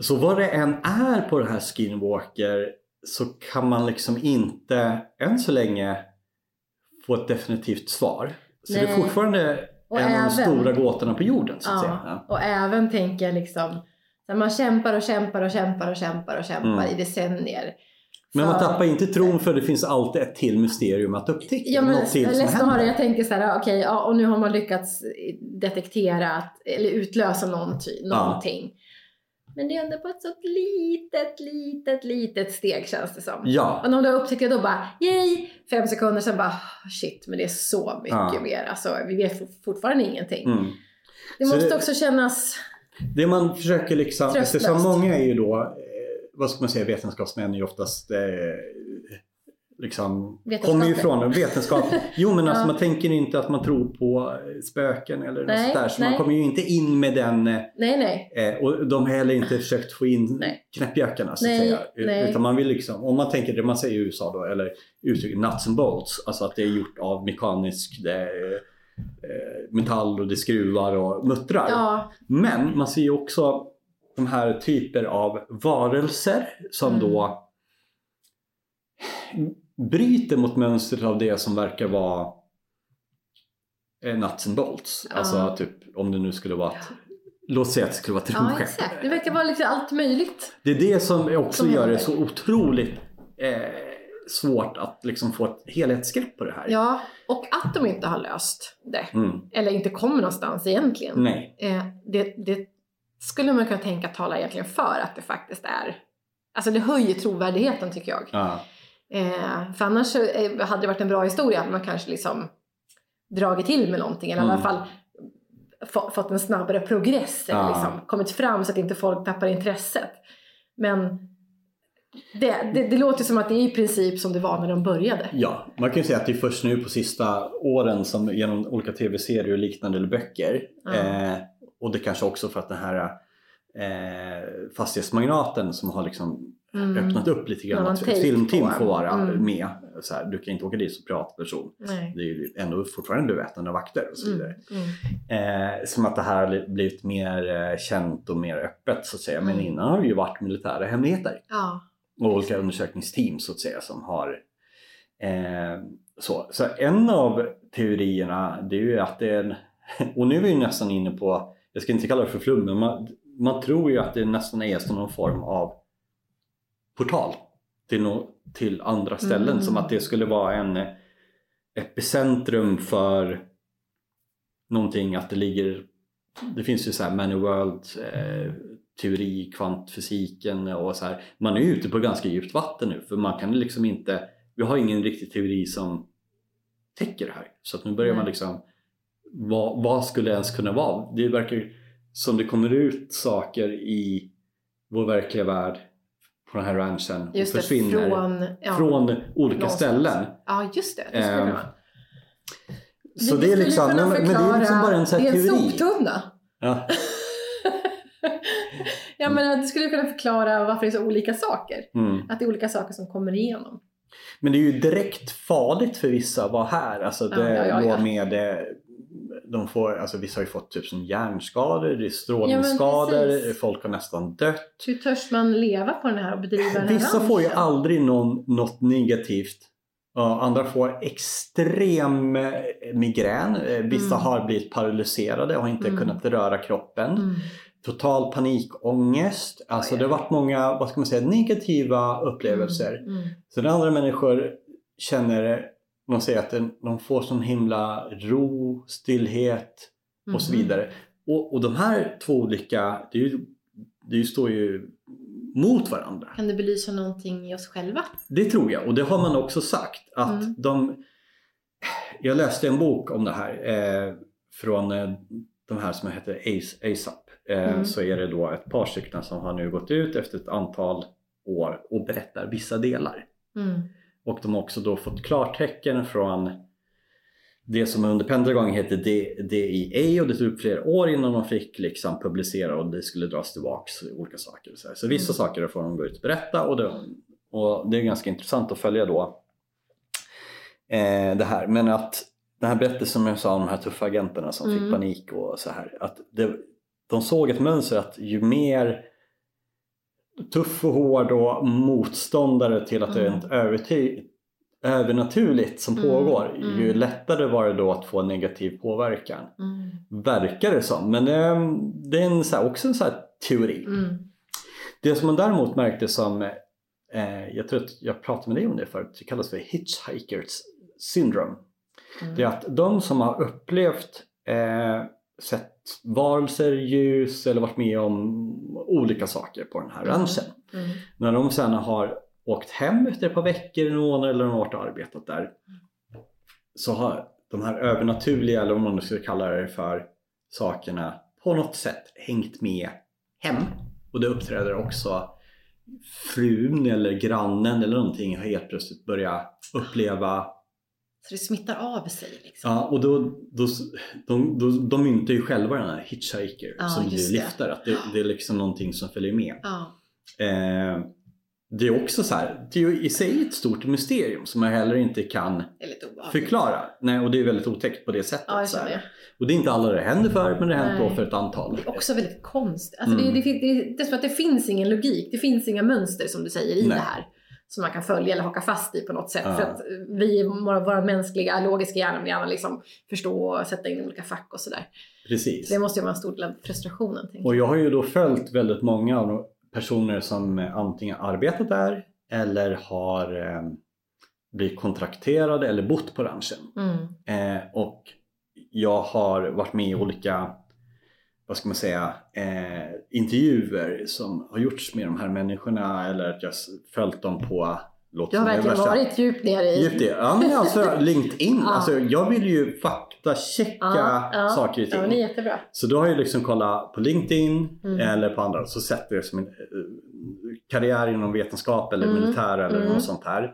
så vad det än är på det här Skinwalker så kan man liksom inte än så länge få ett definitivt svar. Så det är Nej. fortfarande Och en av de även- stora gåtorna på jorden så att säga. Ja. Ja. Och även tänker jag liksom, man kämpar och kämpar och kämpar och kämpar och kämpar Mm. i decennier. Men man tappar inte tron för det finns alltid ett till mysterium att upptäcka. Ja men Något till som det. Jag tänker så här, okej, ja, och nu har man lyckats detektera att, eller utlösa någonting. Ja. Men det är ändå på ett så litet, litet, litet steg känns det som. Ja. Och när du det då bara yay! Fem sekunder sen bara shit, men det är så mycket Ja. mer. Alltså vi vet for- fortfarande ingenting. Mm. Det måste det- också kännas... Det man försöker liksom, eftersom många är ju då, vad ska man säga, vetenskapsmän är ju oftast eh, liksom, kommer ju från vetenskap. Jo men [laughs] alltså Ja. man tänker inte att man tror på eh, spöken eller Nej, sånt där. Så nej. man kommer ju inte in med den eh, Nej, nej. Eh, och de har heller inte försökt få in Nej. knäppjökarna så att Nej, säga. Utan man vill liksom, om man tänker det man säger i USA då, eller uttrycket nuts and bolts, alltså att det är gjort av mekanisk det eh, metall och det skruvar och muttrar. Ja, Men man ser ju också de här typer av varelser som Mm. då bryter mot mönstret av det som verkar vara eh, nuts and bolts. Ja. Alltså typ om det nu skulle vara ett, låt säga att det skulle vara ett ja rymdskepp. exakt. Det verkar vara liksom allt möjligt. Det är det som också Som gör det så otroligt eh, svårt att liksom få ett helhetsgrepp på det här. Ja, och att de inte har löst det. Mm. Eller inte kommer någonstans egentligen. Nej. Eh, det, det skulle man kunna tänka tala egentligen för att det faktiskt är. Alltså det höjer trovärdigheten tycker jag. Ja. Eh, för annars eh, hade det varit en bra historia att man kanske liksom dragit till med någonting. Eller i Mm. alla fall få, fått en snabbare progress. Eller Ja. liksom, kommit fram så att inte folk tappar intresset. Men det, det, det låter som att det är i princip som det var när de började. Ja, man kan ju säga att det är först nu på sista åren som genom olika tv-serier och liknande eller böcker Ja. eh, och det kanske också för att den här eh, fastighetsmagnaten som har liksom Mm. öppnat upp lite grann att ett filmteam får vara Mm. med. Så här, du kan inte åka dit som privatperson. Nej. Det är ju ändå fortfarande beväpnade vakter och så vidare. Mm. Mm. Eh, som att det här har blivit mer eh, känt och mer öppet så att säga. Men Mm. innan har det ju varit militära hemligheter. Ja. Och olika undersökningsteam så att säga som har eh, så. så en av teorierna det är ju att det är en, [laughs] och nu är vi nästan inne på, jag ska inte kalla det för flum, men man, man tror ju att det nästan är som någon form av portal till, no, till andra ställen. Mm. Som att det skulle vara en epicentrum för någonting, att det ligger det finns ju så här Many World eh, teori, kvantfysiken och så här. Man är ute på ganska djupt vatten nu för man kan liksom inte, vi har ingen riktig teori som täcker det här. Så att nu börjar man liksom, vad, vad skulle det ens kunna vara? Det verkar som det kommer ut saker i vår verkliga värld på den här ranchen och Just det, försvinner från... Ja. från olika någonstans. ställen. Ja, just det. det det vara. Så Vi det är skulle liksom, kunna men, men det är liksom bara en sån det är en teori. soptunna. Ja. [laughs] ja, men du skulle kunna förklara varför det är så olika saker. Mm. Att det är olika saker som kommer igenom. Men det är ju direkt farligt för vissa att vara här. Alltså Ja, det ja, ja, går ja. med eh, de får, alltså vissa har ju fått typ som hjärnskador, det är Ja, strålningsskador, precis. folk har nästan dött. Hur törs man leva på den här och bedriva den här Vissa får ju aldrig någon, något negativt. Ja, andra får extrem eh, migrän. Eh, Vissa Mm. har blivit paralyserade och har inte Mm. kunnat röra kroppen. Mm. Total panikångest. Alltså Oj. det har varit många, vad ska man säga, negativa upplevelser. Mm. Mm. Så när andra människor känner, de säger att de- får sån himla ro, stillhet och så Mhm. vidare. Och, och de här två olika, det, ju, det står ju mot varandra. Kan det belysa någonting i oss själva? Det tror jag och det har man också sagt att Mm. de Jag läste en bok om det här eh, från eh, de här som heter Ace, ASAP. Eh, Mm. Så är det då ett par stycken som har nu gått ut efter ett antal år och berättar vissa delar. Mm. Och de har också då fått klartecken från det som under Pentagon heter D- DEA och det tog flera år innan de fick liksom publicera och det skulle dras tillbaks olika saker. Så, så vissa Mm. saker får de gå ut och berätta och det, och det är ganska intressant att följa då eh, det här. Men att den här berättelsen som jag sa om de här tuffa agenterna som Mm. fick panik och så här. Att det, de såg ett mönster att ju mer tuff och hård och motståndare till att det är Mm. ett övernaturligt som Mm, pågår, mm. ju lättare var det då att få negativ påverkan. Mm. Verkar det som. Men eh, det är en, så här, också en så här teori. Mm. Det som man däremot märkte som, eh, jag tror att jag pratade med dig om det förut, det kallas för hitchhikers syndrome. Mm. Det är att de som har upplevt eh, sett varelser, ljus eller varit med om olika saker på den här ranchen. Mm. När de sen har åkt hem efter ett par veckor, en månad eller något och arbetat där så har de här övernaturliga, eller vad man nu ska kalla det för, sakerna på något sätt hängt med hem. Och det uppträder också frun eller grannen eller någonting har helt plötsligt börjat uppleva Så det smittar av sig liksom. Ja, och då, då, de, då, de myntar ju själva den här hitchhiker Ja, som det. liftare. Att det, det är liksom någonting som följer med. Ja. Eh, det är också så här, det är ju i sig ett stort mysterium som man heller inte kan Det förklara. Nej, och det är väldigt otäckt på det sättet. Ja, jag så det. Och det är inte alla det händer för, men det har hänt för ett antal. Det är också väldigt konstigt. Alltså Mm. det, det, det, det att det finns ingen logik. Det finns inga mönster som du säger i Nej. det här. Som man kan följa eller haka fast i på något sätt. Ja. För att vi, våra, våra mänskliga, logiska hjärnor vill gärna liksom förstå och sätta in olika fack och sådär. Precis. Det måste ju vara en stor del av frustrationen. Och jag har ju då följt väldigt många av de personer som eh, antingen arbetat där eller har eh, blivit kontrakterade eller bott på ranchen. Mm. Eh, och jag har varit med i olika, vad ska man säga, eh, intervjuer som har gjorts med de här människorna eller att jag följt dem på låt Du har verkligen varit djupt ner i... Djupt i- Ja men alltså [laughs] LinkedIn, Ja. alltså, jag vill ju faktachecka Ja, ja. saker och ting. Ja, men det är jättebra. Så då har jag liksom kollat på LinkedIn Mm. eller på andra så sätter jag som en eh, karriär inom vetenskap eller Mm. militär eller Mm. något sånt här.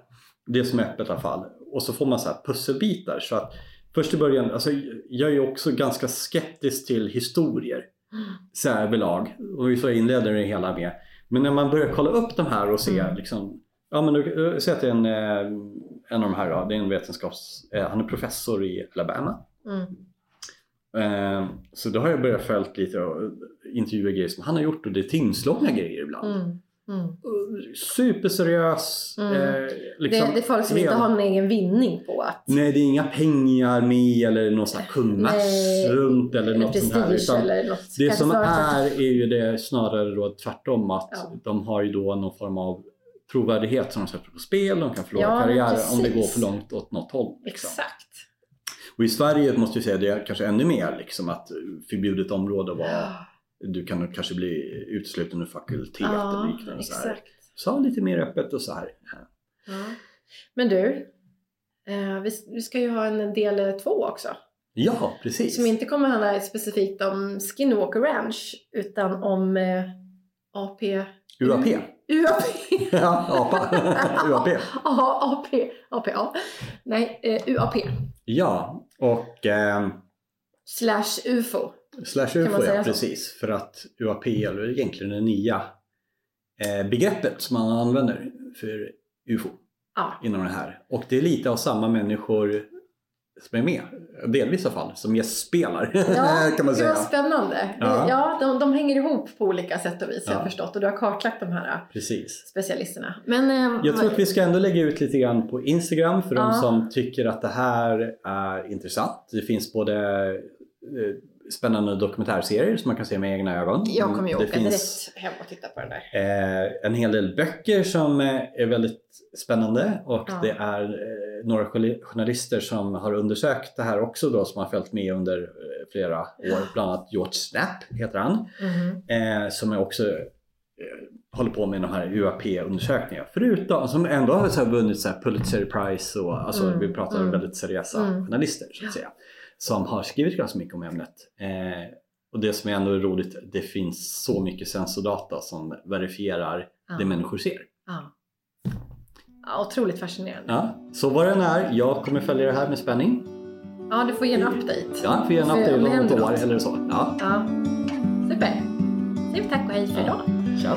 Det som är öppet i alla fall. Och så får man så här pusselbitar. Så att först i början, alltså jag är också ganska skeptisk till historier. Så här överlag. Och vi så inleder det hela med. Men när man börjar kolla upp de här och se Mm. liksom Ja men du säg att det är en, eh, en av de här då, det är en vetenskaps... eh, Han är professor i Alabama. Mm. Eh, Så då har jag börjat följt lite och intervjua grejer som han har gjort och det är timslånga grejer ibland. Mm. Mm. Superseriös. Mm. Eh, liksom, det, det är folk som inte har någon egen vinning på att... Nej, det är inga pengar med eller någon sån här runt eller, något sånt här. Utan något. det som är är ju det snarare då tvärtom att Ja. de har ju då någon form av trovärdighet som de sätter på spel. De kan förlora Ja, men karriär om det går för långt åt något håll. Liksom. Exakt. Och i Sverige måste jag säga det kanske ännu mer liksom att förbjudet område var du kan kanske bli utesluten ur fakultet Ja, eller liknande. Så, här. exakt. så lite mer öppet och så här. Ja. Men du, eh, vi, ska ju ha en del eh, två också. Ja, precis. Som inte kommer handla specifikt om Skinwalker Ranch utan om eh, AP... UAP. UAP! [laughs] ja, apa. UAP. [laughs] Ja, AP. AP, ja. Nej, UAP. Ja, och Slash UFO. Slash Kan man UFO säga ja, precis. För att UAP är egentligen det nya eh, begreppet som man använder för UFO Ja. inom det här. Och det är lite av samma människor som är med, delvis i alla fall, som gästspelar Ja, [laughs] kan man det säga. var spännande. Ja. Ja, ja de, de hänger ihop på olika sätt och vis har Ja. jag förstått. Och du har kartlagt de här eh, Precis. specialisterna. Men, eh, Jag tror att vi ska ändå lägga ut lite grann på Instagram för de Ja. som tycker att det här är intressant. Det finns både eh, spännande dokumentärserier som man kan se med egna ögon. Jag kommer ju åka finns direkt hem och titta på den där. eh, en hel del böcker som eh, är väldigt spännande och Ja. det är eh, några journali- journalister som har undersökt det här också då som har följt med under eh, flera år. Bland annat George Snap heter han eh, som är också håller på med de här UAP-undersökningarna. Förutom, som ändå har så vunnit så Pulitzer Prize och alltså, Mm, vi pratar mm, väldigt seriösa mm. journalister så att säga. Som har skrivit ganska mycket om ämnet. Eh, och det som är ändå roligt, det finns så mycket sensordata som verifierar Ja. det människor ser. Ja. ja. Otroligt fascinerande. Ja, så vad den är, jag kommer följa det här med spänning. Ja, du får ge en update. Ja, får gärna För- update om något år eller så. Ja, Ja. Super. Vi tack och hej för idag. Ciao.